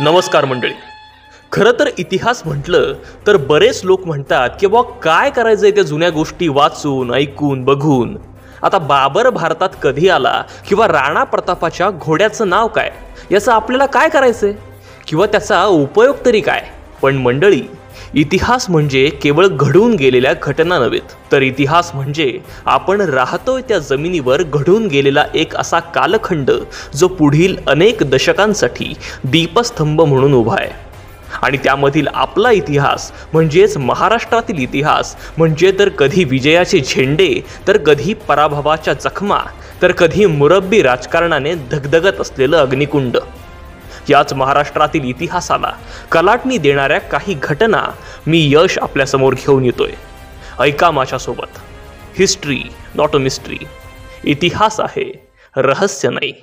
नमस्कार मंडळी. खरं तर इतिहास म्हटलं तर बरेच लोक म्हणतात की बुवा काय करायचंय त्या जुन्या गोष्टी वाचून ऐकून बघून? आता बाबर भारतात कधी आला किंवा राणा प्रतापाच्या घोड्याचं नाव काय? याचं आपल्याला काय करायचंय? किंवा त्याचा उपयोग तरी काय? पण मंडळी इतिहास म्हणजे केवळ घडून गेलेल्या घटना नव्हेत तर इतिहास म्हणजे आपण राहतोय त्या जमिनीवर घडून गेलेला एक असा कालखंड जो पुढील अनेक दशकांसाठी दीपस्तंभ म्हणून उभा आहे. आणि त्यामधील आपला इतिहास म्हणजेच महाराष्ट्रातील इतिहास म्हणजे तर कधी विजयाचे झेंडे तर कधी पराभवाच्या जखमा तर कधी मुरब्बी राजकारणाने धगधगत असलेलं अग्निकुंड. याच महाराष्ट्रातील इतिहासाला कलाटणी देणाऱ्या काही घटना मी यश आपल्यासमोर घेऊन येतोय. ऐका माझ्यासोबत. हिस्ट्री नॉट अ मिस्ट्री इतिहास आहे रहस्य नाही.